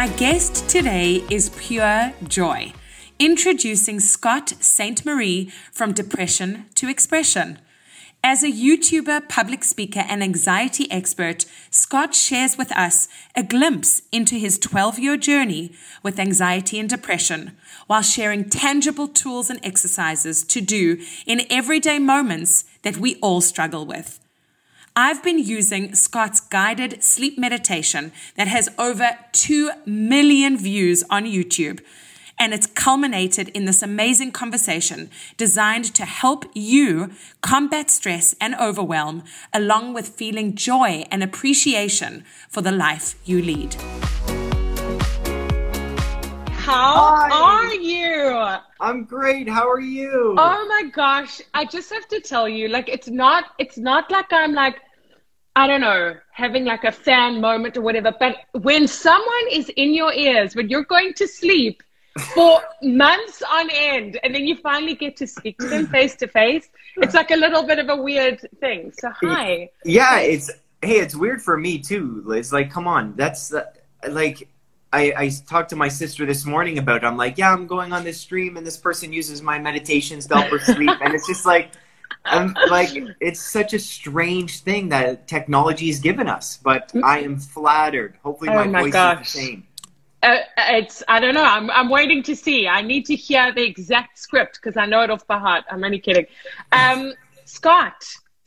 My guest today is Pure Joy, introducing Scott Ste Marie from depression to expression. As a YouTuber, public speaker, and anxiety expert, Scott shares with us a glimpse into his 12 year journey with anxiety and depression, while sharing tangible tools and exercises to do in everyday moments that we all struggle with. I've been using Scott's guided sleep meditation that has over 2 million views on YouTube. And it's culminated in this amazing conversation designed to help you combat stress and overwhelm, along with feeling joy and appreciation for the life you lead. How Hi. are you? I'm great. How are you? Oh my gosh. I just have to tell you, like it's not it's not like I'm like I don't know, having like a fan moment or whatever, but when someone is in your ears, when you're going to sleep for months on end, and then you finally get to speak to them face to face, it's like a little bit of a weird thing. So, hi. Yeah, it's, hey, it's weird for me too, It's Like, come on. That's like, I, I talked to my sister this morning about it. I'm like, yeah, I'm going on this stream and this person uses my meditations to help her sleep. and it's just like, I'm like, it's such a strange thing that technology has given us, but I am flattered. Hopefully, my, oh my voice gosh. is the same. Uh, it's I don't know. I'm I'm waiting to see. I need to hear the exact script because I know it off by heart. I'm only kidding. Um, Scott,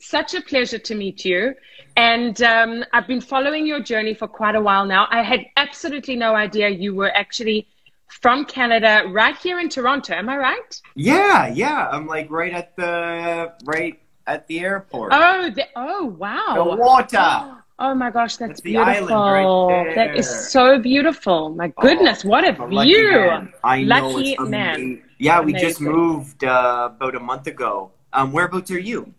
such a pleasure to meet you. And um, I've been following your journey for quite a while now. I had absolutely no idea you were actually from Canada, right here in Toronto. Am I right? Yeah, yeah. I'm like right at the right at the airport. Oh, the, oh, wow. The water. Oh, oh my gosh, that's, that's beautiful. Right that is so beautiful. My goodness, oh, what a view! Man. I know, lucky man. Yeah, we just moved uh, about a month ago. Um, whereabouts are you?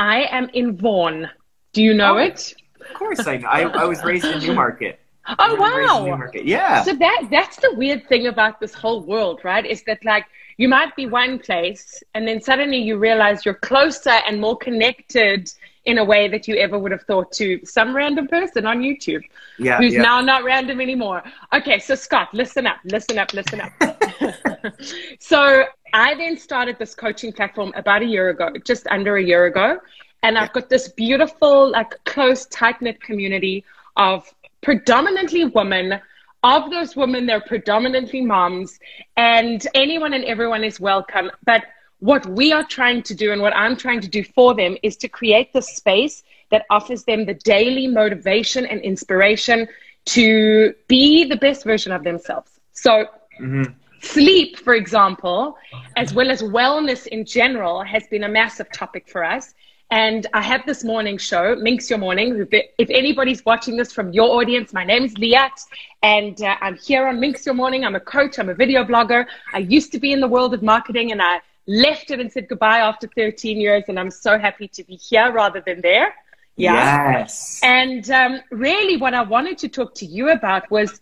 I am in Vaughan. Do you know oh, it? Of course I know. I, I was raised in Newmarket. Oh wow! Yeah. So that that's the weird thing about this whole world, right? Is that like you might be one place, and then suddenly you realize you're closer and more connected in a way that you ever would have thought to some random person on YouTube, yeah, who's yeah. now not random anymore. Okay, so Scott, listen up, listen up, listen up. so I then started this coaching platform about a year ago, just under a year ago, and I've got this beautiful, like close, tight knit community of predominantly women. Of those women, they're predominantly moms, and anyone and everyone is welcome. But what we are trying to do and what I'm trying to do for them is to create the space that offers them the daily motivation and inspiration to be the best version of themselves. So, mm-hmm. Sleep, for example, as well as wellness in general, has been a massive topic for us. And I have this morning show, Minx Your Morning. If anybody's watching this from your audience, my name is Liat, and uh, I'm here on Minx Your Morning. I'm a coach, I'm a video blogger. I used to be in the world of marketing, and I left it and said goodbye after 13 years. And I'm so happy to be here rather than there. Yeah. Yes. And um, really, what I wanted to talk to you about was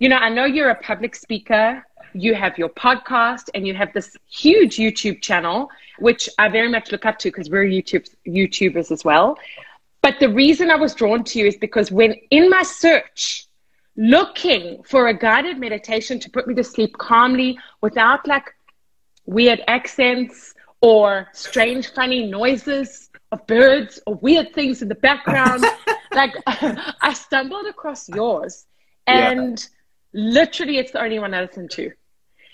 you know, I know you're a public speaker, you have your podcast, and you have this huge YouTube channel which I very much look up to because we're YouTube YouTubers as well. But the reason I was drawn to you is because when in my search, looking for a guided meditation to put me to sleep calmly without like weird accents or strange, funny noises of birds or weird things in the background, like I stumbled across yours and yeah. literally it's the only one I listen to.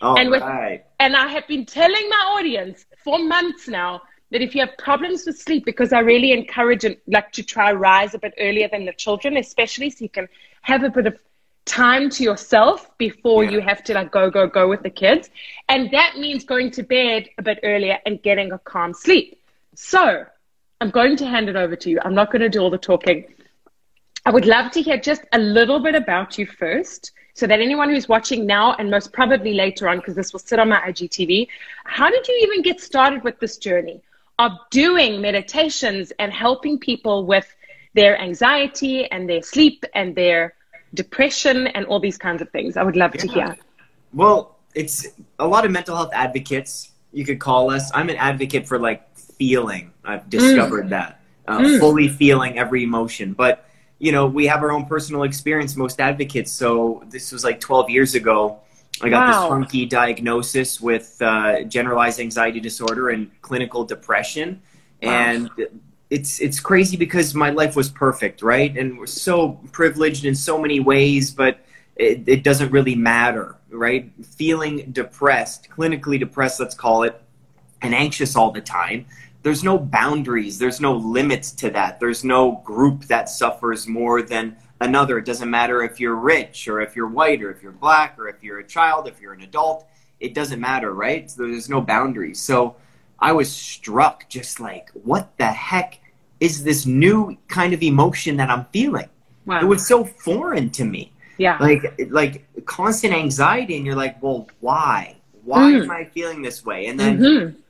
All and with, right. and I have been telling my audience for months now that if you have problems with sleep, because I really encourage it, like to try rise a bit earlier than the children, especially so you can have a bit of time to yourself before yeah. you have to like go go go with the kids, and that means going to bed a bit earlier and getting a calm sleep. So I'm going to hand it over to you. I'm not going to do all the talking. I would love to hear just a little bit about you first so that anyone who's watching now and most probably later on, because this will sit on my IGTV, how did you even get started with this journey of doing meditations and helping people with their anxiety and their sleep and their depression and all these kinds of things? I would love yeah. to hear. Well, it's a lot of mental health advocates, you could call us. I'm an advocate for like feeling. I've discovered mm. that. Uh, mm. Fully feeling every emotion. But you know, we have our own personal experience, most advocates. So this was like 12 years ago. I got wow. this funky diagnosis with uh, generalized anxiety disorder and clinical depression. Wow. And it's it's crazy because my life was perfect, right? And we're so privileged in so many ways, but it, it doesn't really matter, right? Feeling depressed, clinically depressed, let's call it, and anxious all the time there's no boundaries. There's no limits to that. There's no group that suffers more than another. It doesn't matter if you're rich or if you're white or if you're black or if you're a child if you're an adult. It doesn't matter right? So there's no boundaries. So i was struck just like what the heck is this new kind of emotion that i'm feeling? Wow. it was so foreign to me. Yeah. Like like constant anxiety and you're like well why? Why mm. am i feeling this way? And then mm-hmm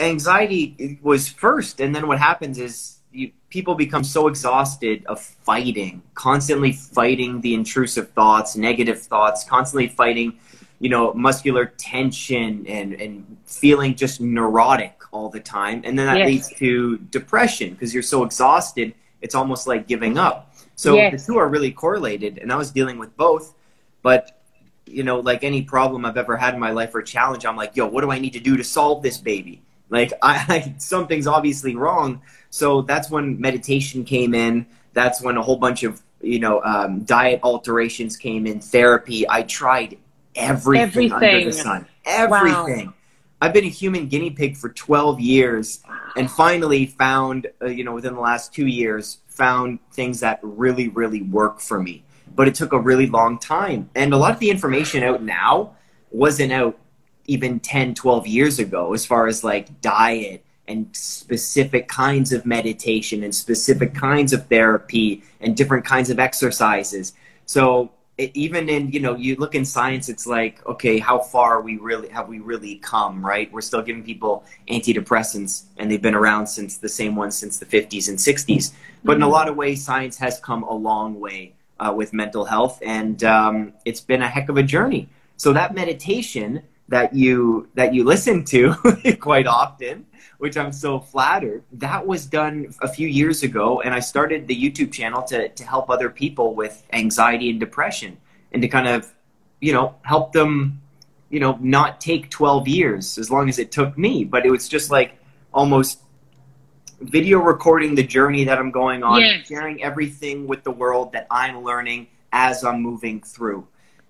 anxiety was first, and then what happens is you, people become so exhausted of fighting, constantly fighting the intrusive thoughts, negative thoughts, constantly fighting, you know, muscular tension and and feeling just neurotic all the time, and then that yes. leads to depression because you're so exhausted. It's almost like giving up. So yes. the two are really correlated, and I was dealing with both, but you know, like any problem I've ever had in my life or challenge, I'm like, yo, what do I need to do to solve this baby? Like I, I, something's obviously wrong. So that's when meditation came in. That's when a whole bunch of you know um, diet alterations came in. Therapy. I tried everything, everything. under the sun. Everything. Wow. I've been a human guinea pig for 12 years, and finally found uh, you know within the last two years found things that really really work for me. But it took a really long time, and a lot of the information out now wasn't out even 10, 12 years ago as far as like diet and specific kinds of meditation and specific kinds of therapy and different kinds of exercises. So it, even in, you know, you look in science, it's like, okay, how far we really have we really come, right? We're still giving people antidepressants and they've been around since the same ones since the 50s and 60s. But in a mm-hmm. lot of ways, science has come a long way uh, with mental health and um, it's been a heck of a journey. So that meditation that you that you listen to quite often which i'm so flattered. That was done a few years ago and i started the youtube channel to, to help other people with anxiety and depression and to kind of you know help them you know not take 12 years as long as it took me. But it was just like almost video recording the journey that i'm going on yes. sharing everything with the world that i'm learning as i'm moving through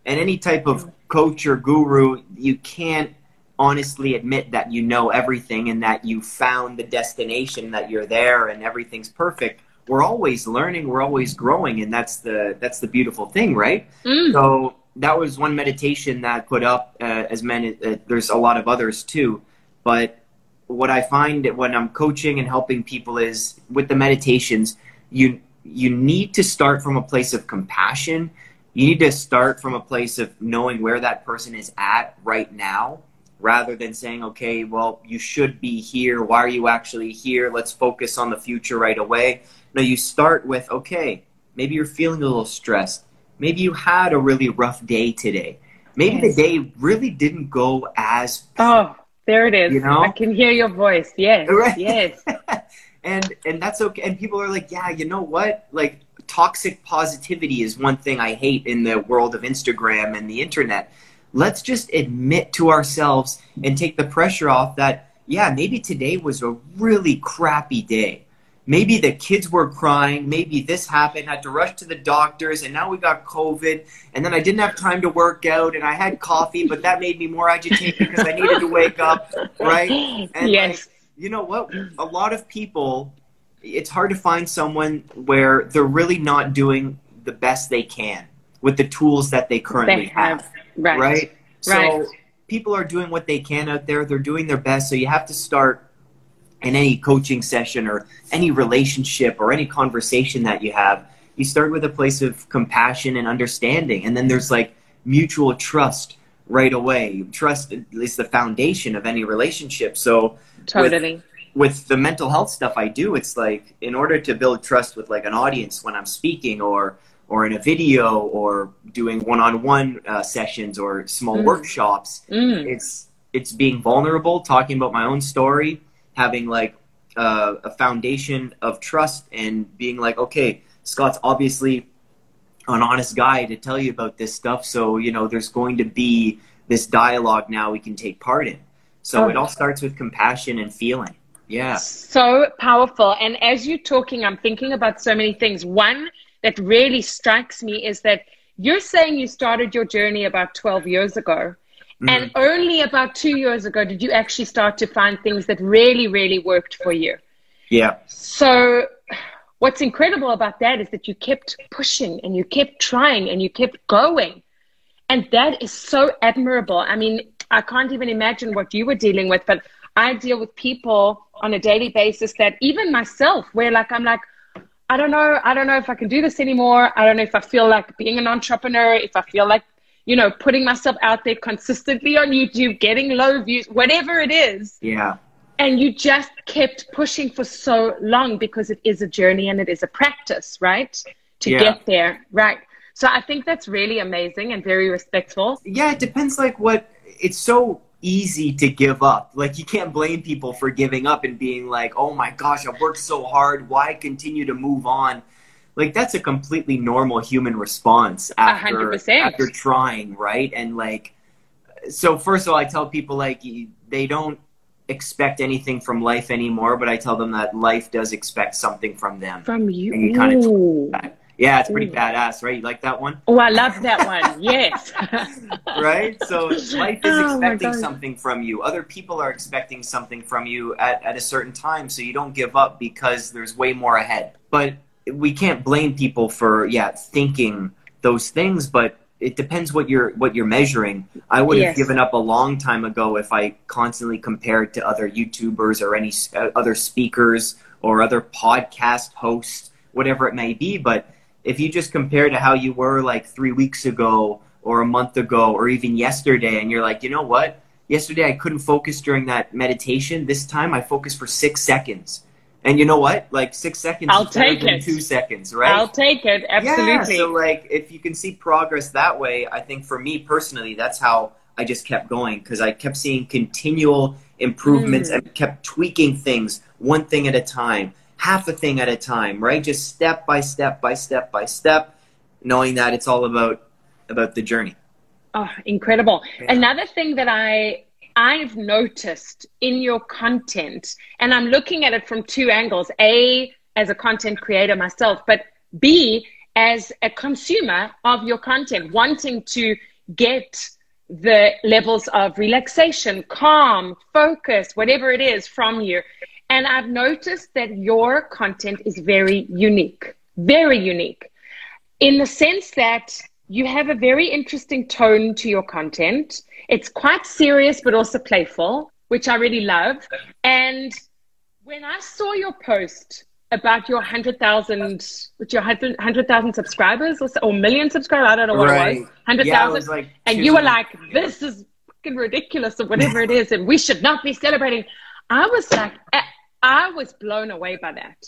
and any type of coach or guru, you can't honestly admit that you know everything and that you found the destination that you're there and everything's perfect. We're always learning, we're always growing, and that's the that's the beautiful thing, right? Mm. So that was one meditation that put up uh, as many. Uh, there's a lot of others too, but what I find when I'm coaching and helping people is with the meditations, you you need to start from a place of compassion you need to start from a place of knowing where that person is at right now rather than saying, okay, well, you should be here. Why are you actually here? Let's focus on the future right away. No, you start with, okay, maybe you're feeling a little stressed. Maybe you had a really rough day today. Maybe yes. the day really didn't go as. Oh, there it is. You know? I can hear your voice. Yes. Right? Yes. and and that's okay. And people are like, yeah, you know what? Like toxic positivity is one thing I hate in the world of Instagram and the internet. Let's just admit to ourselves and take the pressure off that, yeah, maybe today was a really crappy day. Maybe the kids were crying. Maybe this happened. I had to rush to the doctors, and now we got COVID. And then I didn't have time to work out, and I had coffee, but that made me more agitated because I needed to wake up, right? And yes. Like, you know what? A lot of people it's hard to find someone where they're really not doing the best they can with the tools that they currently they have, have. Right. right. So right. people are doing what they can out there. They're doing their best. So you have to start in any coaching session or any relationship or any conversation that you have. you start with a place of compassion and understanding and then there's like mutual trust right away trust is the foundation of any relationship so totally with, with the mental health stuff i do it's like in order to build trust with like an audience when i'm speaking or or in a video or doing one-on-one uh, sessions or small mm. workshops mm. it's it's being vulnerable talking about my own story having like uh, a foundation of trust and being like okay scott's obviously an honest guy to tell you about this stuff so you know there's going to be this dialogue now we can take part in so oh. it all starts with compassion and feeling yeah so powerful and as you're talking i'm thinking about so many things one that really strikes me is that you're saying you started your journey about 12 years ago. Mm-hmm. And only about two years ago did you actually start to find things that really, really worked for you. Yeah. So, what's incredible about that is that you kept pushing and you kept trying and you kept going. And that is so admirable. I mean, I can't even imagine what you were dealing with, but I deal with people on a daily basis that even myself, where like I'm like, I don't know. I don't know if I can do this anymore. I don't know if I feel like being an entrepreneur, if I feel like, you know, putting myself out there consistently on YouTube, getting low views, whatever it is. Yeah. And you just kept pushing for so long because it is a journey and it is a practice, right? To yeah. get there. Right. So I think that's really amazing and very respectful. Yeah, it depends like what it's so easy to give up. Like you can't blame people for giving up and being like, "Oh my gosh, I've worked so hard. Why continue to move on?" Like that's a completely normal human response after 100%. after trying, right? And like so first of all, I tell people like they don't expect anything from life anymore, but I tell them that life does expect something from them. From you. And you kind of yeah, it's pretty Ooh. badass, right? You like that one? Oh, I love that one. yes. right? So life is oh expecting something from you. Other people are expecting something from you at, at a certain time, so you don't give up because there's way more ahead. But we can't blame people for yeah, thinking those things, but it depends what you're what you're measuring. I would have yes. given up a long time ago if I constantly compared to other YouTubers or any uh, other speakers or other podcast hosts, whatever it may be, but if you just compare to how you were like three weeks ago or a month ago or even yesterday and you're like you know what? Yesterday i couldn't focus during that meditation. This time i focused for six seconds. And you know what? Like six seconds i'll take it. two seconds right? I'll take it. Absolutely yeah, so like if you can see progress that way i think for me personally that's how i just kept going because i kept seeing continual improvements mm. and kept tweaking things one thing at a time half a thing at a time, right? Just step by step by step by step, knowing that it's all about about the journey. Oh, incredible. Yeah. Another thing that I I've noticed in your content, and I'm looking at it from two angles. A, as a content creator myself, but B, as a consumer of your content, wanting to get the levels of relaxation, calm, focus, whatever it is from you. And I've noticed that your content is very unique, very unique in the sense that you have a very interesting tone to your content. It's quite serious, but also playful, which I really love. And when I saw your post about your 100,000, with your 100,000 subscribers or, or, million subscribers, I don't know what right. it was, 100,000. Yeah, like and you were like, this is fucking ridiculous or whatever it is, and we should not be celebrating. I was like, I was blown away by that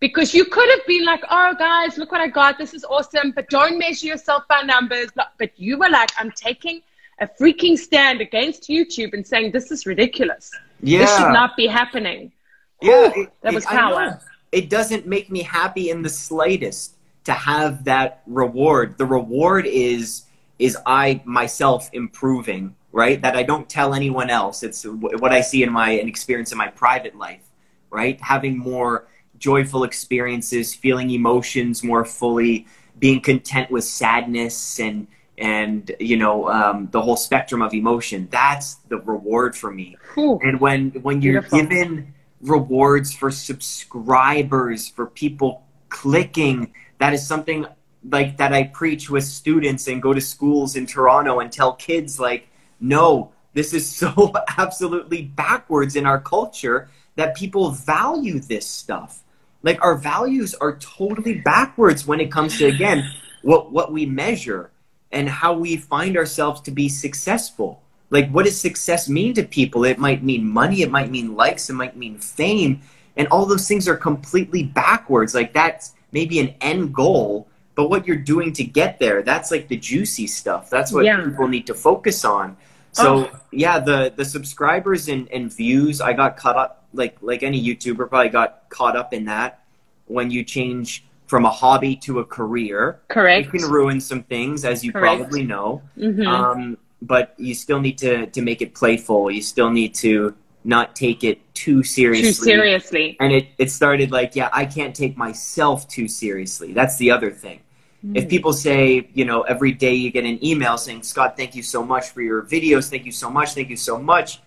because you could have been like, oh, guys, look what I got. This is awesome. But don't measure yourself by numbers. But you were like, I'm taking a freaking stand against YouTube and saying, this is ridiculous. Yeah. This should not be happening. Yeah. Ooh, it, that was power. It doesn't make me happy in the slightest to have that reward. The reward is is I myself improving, right? That I don't tell anyone else. It's what I see in my an experience in my private life right? Having more joyful experiences, feeling emotions more fully, being content with sadness and and you know um, the whole spectrum of emotion. That's the reward for me. And when when you're Beautiful. given rewards for subscribers, for people clicking, that is something like that I preach with students and go to schools in Toronto and tell kids like, no, this is so absolutely backwards in our culture that people value this stuff. like our values are totally backwards when it comes to again what what we measure and how we find ourselves to be successful like what does success mean to people it might mean money it might mean likes it might mean fame and all those things are completely backwards like that's maybe an end goal but what you're doing to get there that's like the juicy stuff that's what Yeah. people need to focus on so Oh. yeah the the subscribers and, and views i got caught up like like any youtuber probably got caught up in that when you change from a hobby to a career Correct. You can ruin some things as you Correct. probably know. Mhm. um, but you still need to to make it playful. You still need to not take it too seriously. Too seriously. and it, it started like yeah i can't take myself too seriously. That's the other thing. If people say you know every day you get an email saying scott thank you so much for your videos. Thank you so much. Thank you so much.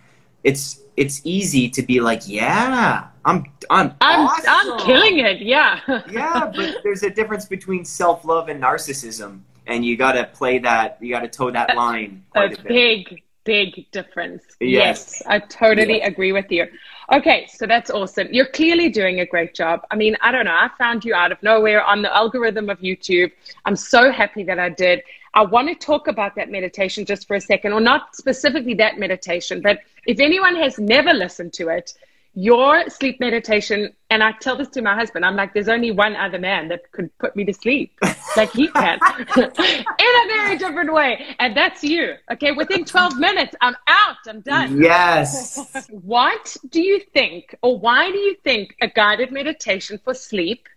It's it's easy to be like yeah i'm i'm I'm awesome. I'm killing it. Yeah. yeah but there's a difference between self-love and narcissism and you gotta play that you gotta toe that line a quite a bit big, big difference. Yes. Yes, I totally agree with you. Okay, so that's awesome. You're clearly doing a great job. I mean, I don't know. I found you out of nowhere on the algorithm of YouTube. I'm so happy that I did. I want to talk about that meditation just for a second, or not specifically that meditation, but if anyone has never listened to it, your sleep meditation, and I tell this to my husband, I'm like, there's only one other man that could put me to sleep, like he can, in a very different way. And that's you. Okay, within 12 minutes, I'm out, I'm done. yes What do you think, or why do you think a guided meditation for sleep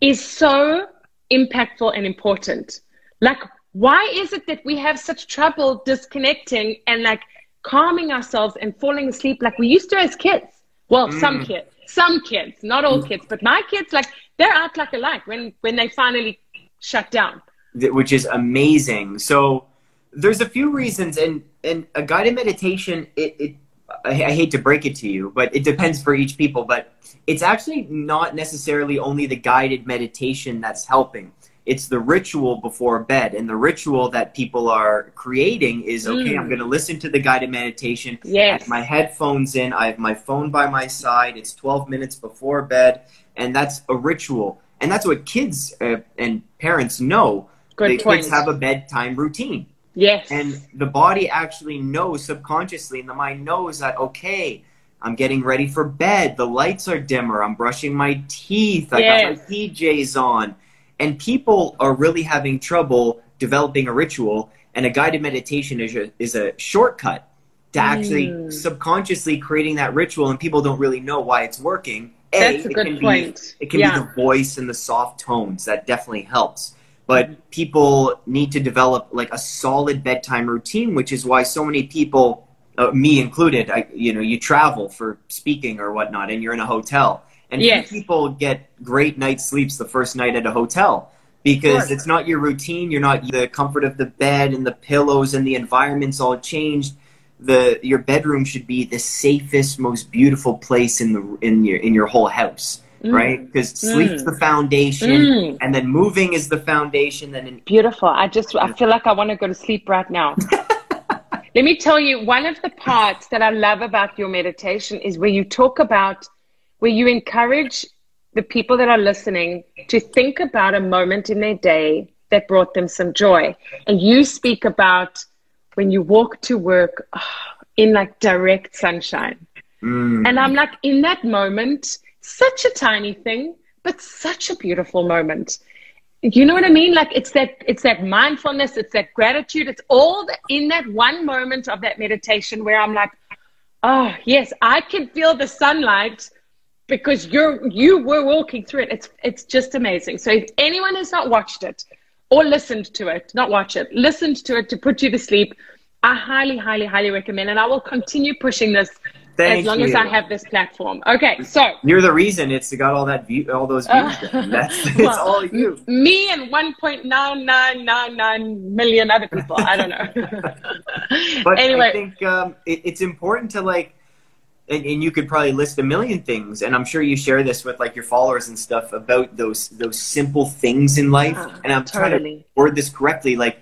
is so impactful and important? Like, why is it that we have such trouble disconnecting and like calming ourselves and falling asleep like we used to as kids? Well, mm. some kids, some kids, not all mm. kids, but my kids, like, they're out like a light when, when they finally shut down. which is amazing. So there's a few reasons, and and a guided meditation. It, it I hate to break it to you, but it depends for each people. But it's actually not necessarily only the guided meditation that's helping. It's the ritual before bed, and the ritual that people are creating is okay. I'm going to listen to the guided meditation. Yes. my headphones in. I have my phone by my side. It's 12 minutes before bed, and that's a ritual. And that's what kids uh, and parents know. Good the point. kids have a bedtime routine, Yes. and the body actually knows subconsciously, and the mind knows that okay, I'm getting ready for bed. The lights are dimmer. I'm brushing my teeth. I Yes. got my PJs on, and people are really having trouble developing a ritual. And a guided meditation is a, is a shortcut to actually Mm. subconsciously creating that ritual, and people don't really know why it's working. A, That's a it good can be- point. it can Yeah. be the voice and the soft tones that definitely helps but people need to develop like a solid bedtime routine which is why so many people uh, me included I, you know you travel for speaking or whatnot and you're in a hotel and Yes. people get great night sleeps the first night at a hotel because it's not your routine you're not the comfort of the bed and the pillows and the environment's all changed the your bedroom should be the safest most beautiful place in the in your in your whole house Mm. right because sleep's Mm. the foundation Mm. and then moving is the foundation then in, Beautiful. I just I feel like I want to go to sleep right now. Let me tell you, one of the parts that I love about your meditation is where you talk about where you encourage the people that are listening to think about a moment in their day that brought them some joy. And you speak about when you walk to work ah, in like direct sunshine. Mm. And I'm like, in that moment, such a tiny thing, but such a beautiful moment. You know what I mean? Like it's that it's that mindfulness, it's that gratitude, it's all the, in that one moment of that meditation where I'm like, oh yes, I can feel the sunlight because you're you were walking through it. It's it's just amazing. So if anyone has not watched it or listened to it, not watch it, listened to it to put you to sleep, I highly, highly, highly recommend, and I will continue pushing this Thank as long as. I have this platform. Okay, so You're the reason it's got all that view, all those views. then. That's it's well, all you. Me and 1.9999 million other people. I don't know. But anyway, I think um, it, it's important to like, and, and you could probably list a million things, and I'm sure you share this with like your followers and stuff about those those simple things in life. Ah, and I'm trying to totally. word this correctly. Like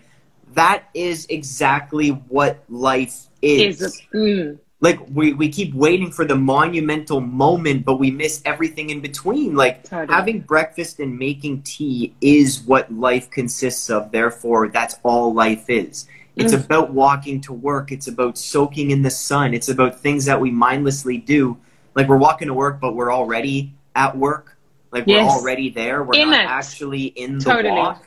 that is exactly what life is. is mm, like we, we keep waiting for the monumental moment but we miss everything in between like Totally. having breakfast and making tea is what life consists of therefore that's all life is it's Mm. about walking to work. It's about soaking in the sun. It's about things that we mindlessly do. Like we're walking to work but we're already at work. Like we're already there. We're In not it. actually in the Totally. walk.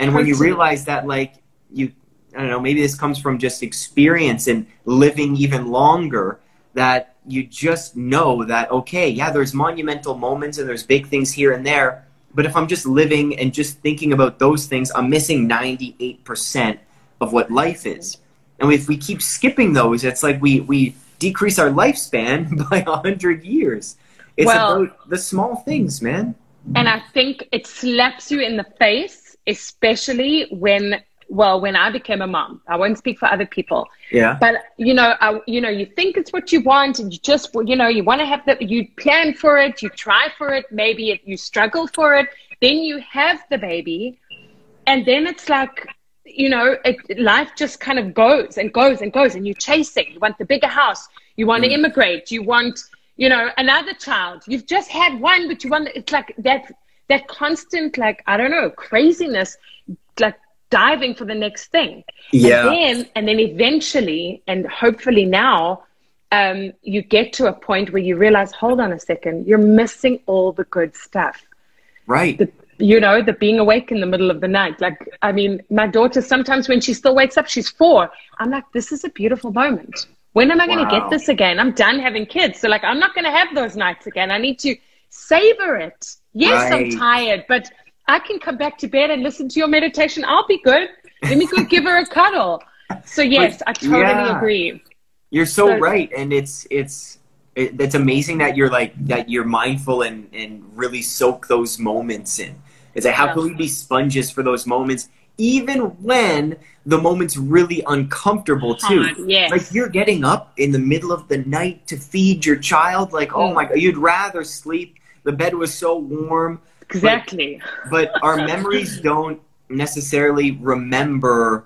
And when you realize that like you i don't know maybe this comes from just experience and living even longer that you just know that okay yeah there's monumental moments and there's big things here and there. But if i'm just living and just thinking about those things i'm missing 98% of what life is. And if we keep skipping those it's like we we decrease our lifespan by 100 years. It's Well- about the small things man. And I think it slaps you in the face, especially when, well, when I became a mom. I won't speak for other people, yeah. But you know, I, you know, you think it's what you want, and you just, you know, you want to have the, you plan for it, you try for it, maybe it, you struggle for it, then you have the baby, and then it's like, you know, it, life just kind of goes and goes and goes, and you're chasing. You want the bigger house, you want to immigrate, you want, you know, another child. You've just had one, but you want. It's like that, that constant, like I don't know, craziness, like diving for the next thing. Yeah. And then, and then eventually, and hopefully now, um, you get to a point where you realize, hold on a second, you're missing all the good stuff right the you know the being awake in the middle of the night. Like i mean my daughter sometimes when she still wakes up she's four. I'm like this is a beautiful moment. When am i going to get this again? I'm done having kids. So like i'm not going to have those nights again. I need to savor it. Yes i'm tired but i can come back to bed and listen to your meditation. I'll be good. Let me go give her a cuddle. So yes i totally yeah. agree. You're so So- right, and it's it's it, it's amazing that you're like that you're mindful and and really soak those moments in. It's like how Yeah. can we be sponges for those moments, even when the moment's really uncomfortable too. Hard, yes. Like you're getting up in the middle of the night to feed your child. Like oh Mm. my god, you'd rather sleep. The bed was so warm, exactly but our memories don't necessarily remember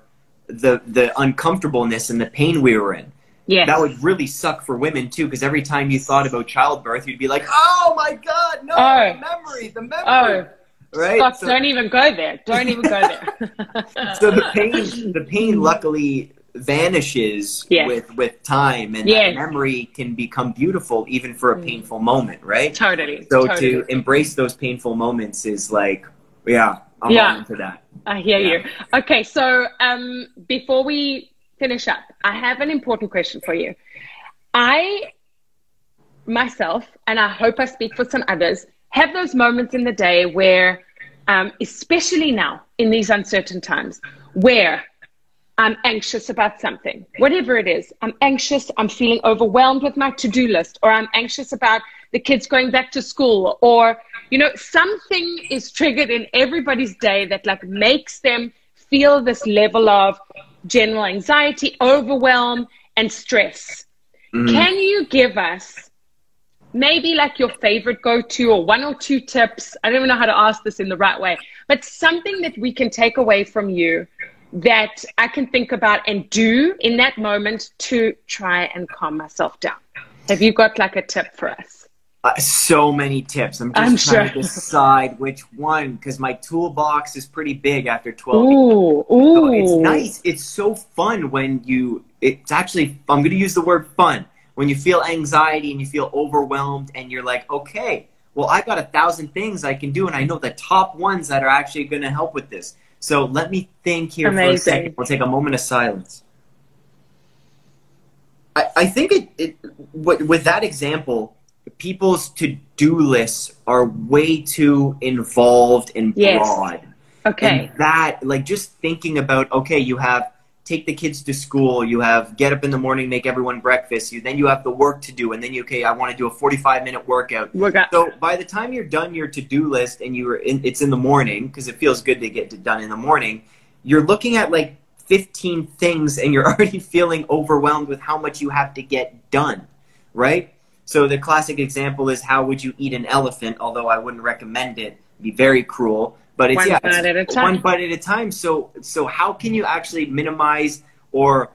the the uncomfortableness and the pain we were in Yeah, that would really suck for women too because every time you thought about childbirth you'd be like oh my god no Oh. the memory the memory oh right Scott, so, don't even go there don't even go there so the pain the pain luckily vanishes Yes. with with time and Yes. memory can become beautiful even for a Mm. painful moment right totally so totally. to embrace those painful moments is like yeah i'm Yeah. all into that I hear Yeah. you. Okay, so um, before we finish up, I have an important question for you. I myself, and I hope I speak for some others, have those moments in the day where, um, especially now in these uncertain times, where I'm anxious about something, whatever it is. I'm anxious, I'm feeling overwhelmed with my to do list, or I'm anxious about the kids going back to school, or, you know, something is triggered in everybody's day that like makes them feel this level of general anxiety, overwhelm, and stress. Mhm. Can you give us maybe like your favorite go to or one or two tips? I don't even know how to ask this in the right way, but something that we can take away from you that I can think about and do in that moment to try and calm myself down. Have you got like a tip for us? Uh, so many tips. I'm just I'm trying sure. to decide which one because my toolbox is pretty big after 12 Ooh, So ooh. it's nice. It's so fun when you. It's actually. I'm going to use the word fun when you feel anxiety and you feel overwhelmed and you're like, okay, well, I've got a thousand things I can do, and I know the top ones that are actually going to help with this. So let me think here for a second. We'll take a moment of silence. I, I think it, it with with that example, people's to do lists are way too involved and Yes. broad. Okay. And that, like, just thinking about, okay, you have take the kids to school, you have get up in the morning, make everyone breakfast, you then you have the work to do, and then you, okay, I want to do a 45 minute workout. We're So by the time you're done your to do list and you're in, it's in the morning because it feels good to get it done in the morning, you're looking at like 15 things and you're already feeling overwhelmed with how much you have to get done, right? So the classic example is how would you eat an elephant? Although I wouldn't recommend it, It'd be very cruel. But it's One yeah, bite at a time. one bite at a time. So so how can you actually minimize or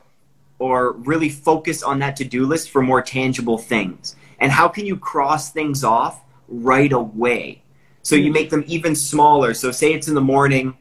or really focus on that to-do list for more tangible things? And how can you cross things off right away? So you make them even smaller. So say it's in the morning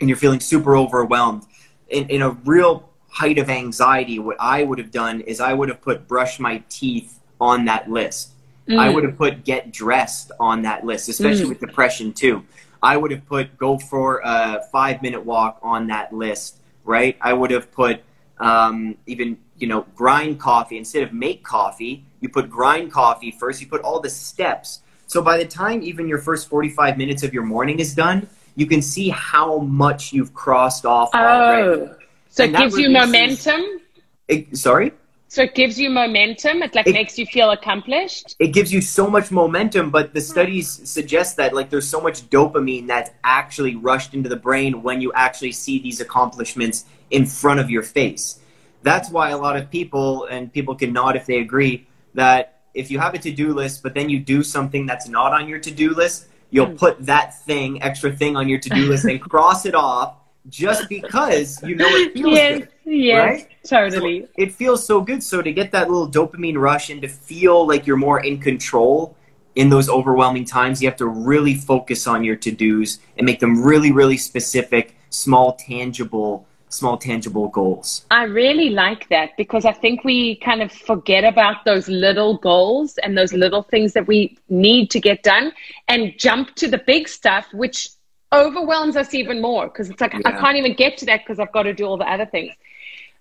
and you're feeling super overwhelmed. In, in a real height of anxiety, what I would have done is I would have put brush my teeth on that list. Mm. I would have put get dressed on that list, especially mm. with depression too. I would have put go for a five minute walk on that list, right? I would have put um, even you know grind coffee instead of make coffee. You put grind coffee first. You put all the steps. So by the time even your first forty five minutes of your morning is done, you can see how much you've crossed off. Oh, already. so and it gives you momentum. It, sorry. So it gives you momentum. It like it, makes you feel accomplished. It gives you so much momentum, but the studies suggest that like there's so much dopamine that's actually rushed into the brain when you actually see these accomplishments in front of your face. That's why a lot of people and people can nod if they agree that if you have a to-do list but then you do something that's not on your to-do list, you'll mm. put that thing, extra thing on your to-do list and cross it off just because you know it feels yes, good. Yes, right? totally. So it feels so good. So to get that little dopamine rush and to feel like you're more in control in those overwhelming times, you have to really focus on your to-dos and make them really, really specific, small, tangible small tangible goals. I really like that because I think we kind of forget about those little goals and those little things that we need to get done and jump to the big stuff which overwhelms us even more because it's like yeah. I can't even get to that because I've got to do all the other things.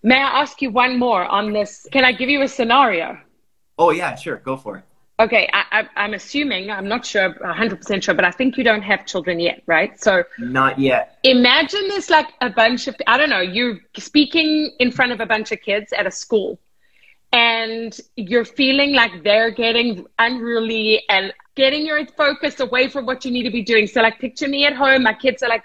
May I ask you one more on this? Can I give you a scenario? Oh yeah, sure, go for it. Okay, I, am assuming I'm not sure, 100 percent sure, but I think you don't have children yet, right? So not yet. Imagine there's like a bunch of I don't know, you're speaking in front of a bunch of kids at a school, and you're feeling like they're getting unruly and getting your focus away from what you need to be doing. So, like, picture me at home. My kids are like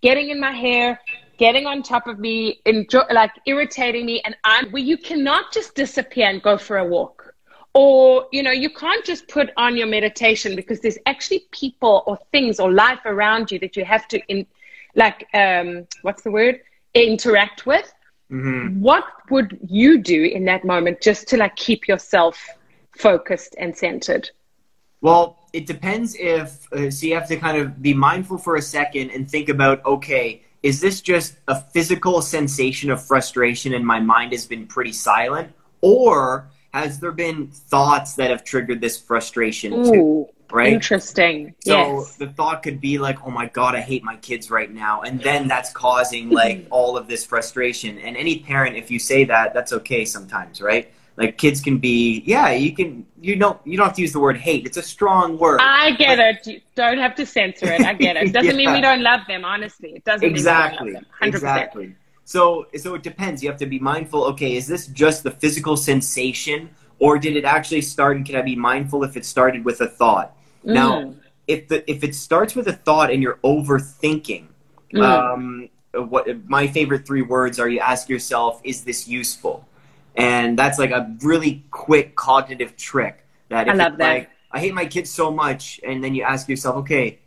getting in my hair, getting on top of me, enjoy, like irritating me, and I'm where you cannot just disappear and go for a walk. Or, you know, you can't just put on your meditation because there's actually people or things or life around you that you have to, in, like, um, what's the word? Interact with. Mm-hmm. What would you do in that moment just to like keep yourself focused and centered? Well, it depends if, uh, so you have to kind of be mindful for a second and think about, okay, is this just a physical sensation of frustration and my mind has been pretty silent? Or has there been thoughts that have triggered this frustration Ooh, too? Right? Interesting. So yes. the thought could be like, oh my God, I hate my kids right now. And then that's causing like all of this frustration. And any parent, if you say that, that's okay sometimes, right? Like kids can be yeah you can you don't you don't have to use the word hate. It's a strong word. I get it. You don't have to censor it. I get it. Doesn't yeah. mean we don't love them honestly. It doesn't exactly. exactly. So so it depends. You have to be mindful okay is this just the physical sensation or did it actually start and can i be mindful if it started with a thought? Mm. now if the if it starts with a thought and you're overthinking mm. um what my favorite three words are you ask yourself is this useful and that's like a really quick cognitive trick that I love that. Like, I hate my kids so much, and then you ask yourself, okay,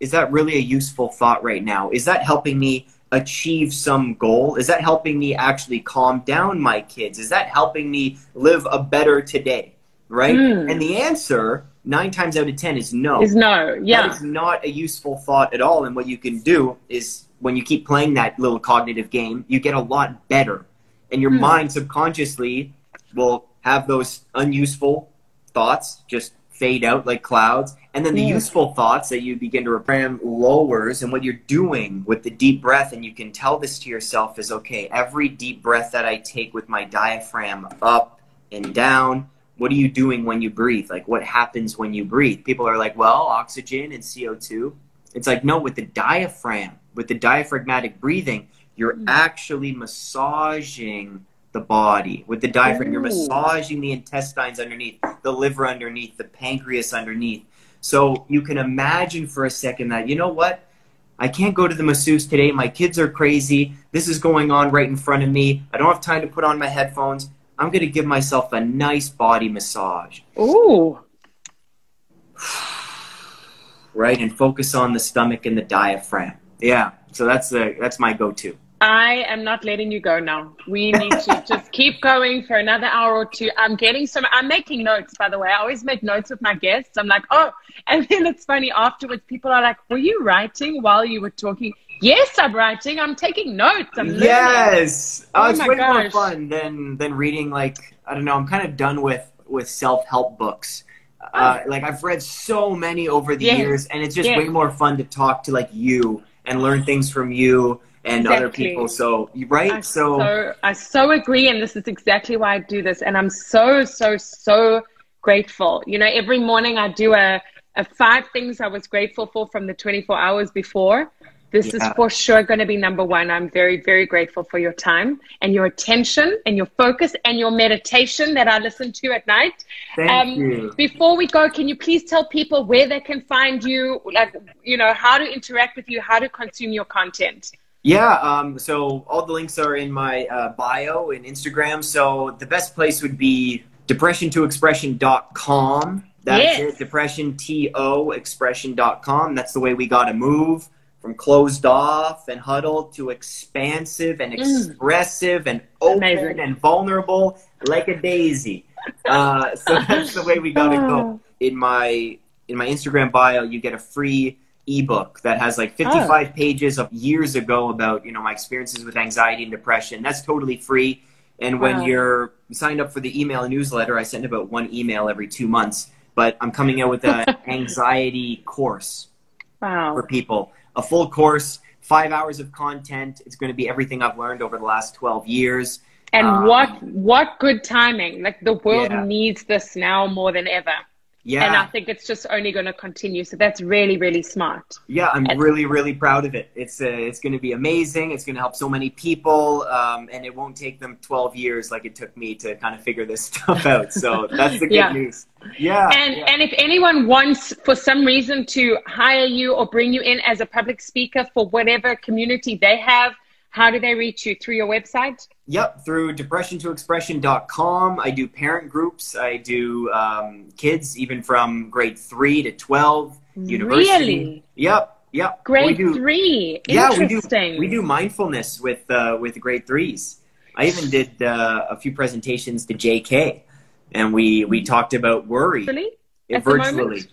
is that really a useful thought right now? Is that helping me achieve some goal? Is that helping me actually calm down my kids? Is that helping me live a better today? Right? Mm. And the answer, nine times out of ten, is no. Is no. Yeah. That is not a useful thought at all. And what you can do is when you keep playing that little cognitive game, you get a lot better and your mm. mind subconsciously will have those unuseful thoughts just fade out like clouds and then the yeah. useful thoughts that you begin to reprogram lowers and what you're doing with the deep breath and you can tell this to yourself is okay every deep breath that i take with my diaphragm up and down what are you doing when you breathe like what happens when you breathe people are like well oxygen and co2 it's like no with the diaphragm with the diaphragmatic breathing you're mm. actually massaging the body with the diaphragm. Ooh. You're massaging the intestines underneath, the liver underneath, the pancreas underneath. So you can imagine for a second that, you know what? I can't go to the masseuse today. My kids are crazy. This is going on right in front of me. I don't have time to put on my headphones. I'm going to give myself a nice body massage. Ooh. Right? And focus on the stomach and the diaphragm. Yeah. So that's the that's my go-to. I am not letting you go now. We need to just keep going for another hour or two. I'm getting some, I'm making notes, by the way. I always make notes with my guests. I'm like, oh, and then it's funny afterwards, people are like, were you writing while you were talking? Yes, I'm writing. I'm taking notes. I'm learning. Yes. Oh, Oh it's way more fun than than reading like I don't know. I'm kind of done with with self help books. Uh, like I've read so many over the Yes. years, and it's just Yes. way more fun to talk to like you and learn things from you and other people. So right? I so, so I so agree, and this is exactly why I do this, and I'm so so so grateful. You know, every morning I do a, a five things I was grateful for from the 24 hours before. This Yeah. is for sure going to be number one. I'm very very grateful for your time and your attention and your focus and your meditation that I listen to at night. thank Um, you. Before we go, can you please tell people where they can find you, like you know how to interact with you, how to consume your content? Yeah, um, so all the links are in my uh, bio in Instagram. So the best place would be depression2expression.com. That's Yes. it, depression, T-O, expression.com. That's the way we got to move from closed off and huddled to expansive and expressive and open Mm. Amazing. and vulnerable like a daisy. Uh, so that's the way we got to go. In my in my Instagram bio, you get a free ebook that has like 55 pages of years ago about you know my experiences with anxiety and depression. That's totally free. And when Wow. you're signed up for the email newsletter, I send about one email every two months. But I'm coming out with an anxiety course Wow. for people. A full course, five hours of content. It's going to be everything I've learned over the last 12 years. And Um, what what good timing! Like the world Yeah. needs this now more than ever, Yeah. and I think it's just only going to continue. So that's really really smart. Yeah, I'm And- really, really proud of it. It's uh, it's going to be amazing. It's going to help so many people, um, and it won't take them 12 years like it took me to kind of figure this stuff out. So that's the good Yeah. news. Yeah. And yeah. and if anyone wants for some reason to hire you or bring you in as a public speaker for whatever community they have, how do they reach you through your website? Yep, through depression2expression.com. I do parent groups. I do um, kids even from grade 3 to 12, university. Really? Yep, yep. Grade do- three. Yeah, we do. Interesting. We do mindfulness with uh, with grade threes. I even did uh, a few presentations to JK, and we we talked about worry Really? virtually.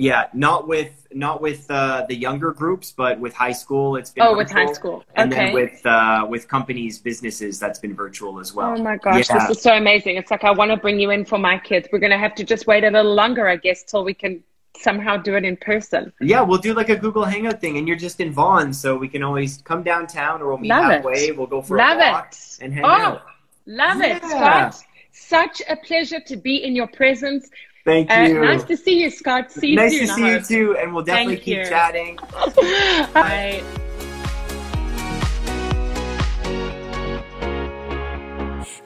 Yeah, not with not with uh, the younger groups, but with high school. It's been Oh, with high school. and Okay. then with uh, with companies, businesses, that's been virtual as well. Oh my gosh, Yeah. this is so amazing. It's like I want to bring you in for my kids. We're going to have to just wait a little longer, I guess, till we can somehow do it in person. Yeah, we'll do like a Google Hangout thing, and you're just in Vaughan, so we can always come downtown, or we'll meet Love it. halfway. We'll go for Love a walk it. and hang Oh, out. love it, Scott. Such a pleasure to be in your presence. Thank Uh, you. nice to see you, Scott. See you nice soon. to I see you too, and we'll definitely Thank keep you. chatting. Bye.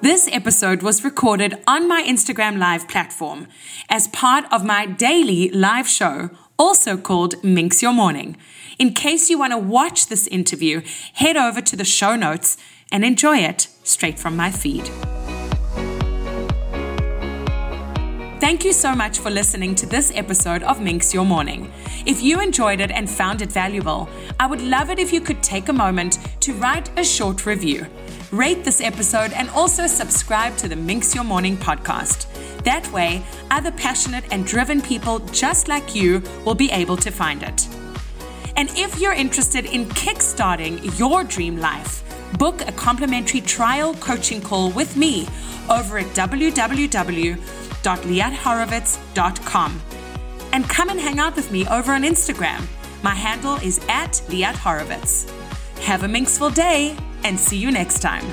This episode was recorded on my Instagram Live platform as part of my daily live show, also called Minx Your Morning. In case you want to watch this interview, head over to the show notes and enjoy it straight from my feed. Thank you so much for listening to this episode of Minx Your Morning. If you enjoyed it and found it valuable, I would love it if you could take a moment to write a short review. Rate this episode and also subscribe to the Minx Your Morning podcast. That way, other passionate and driven people just like you will be able to find it. And if you're interested in kickstarting your dream life, book a complimentary trial coaching call with me over at www.liathorowitz.com. And come and hang out with me over on Instagram. My handle is at Liat Horowitz. Have a minxful day and see you next time.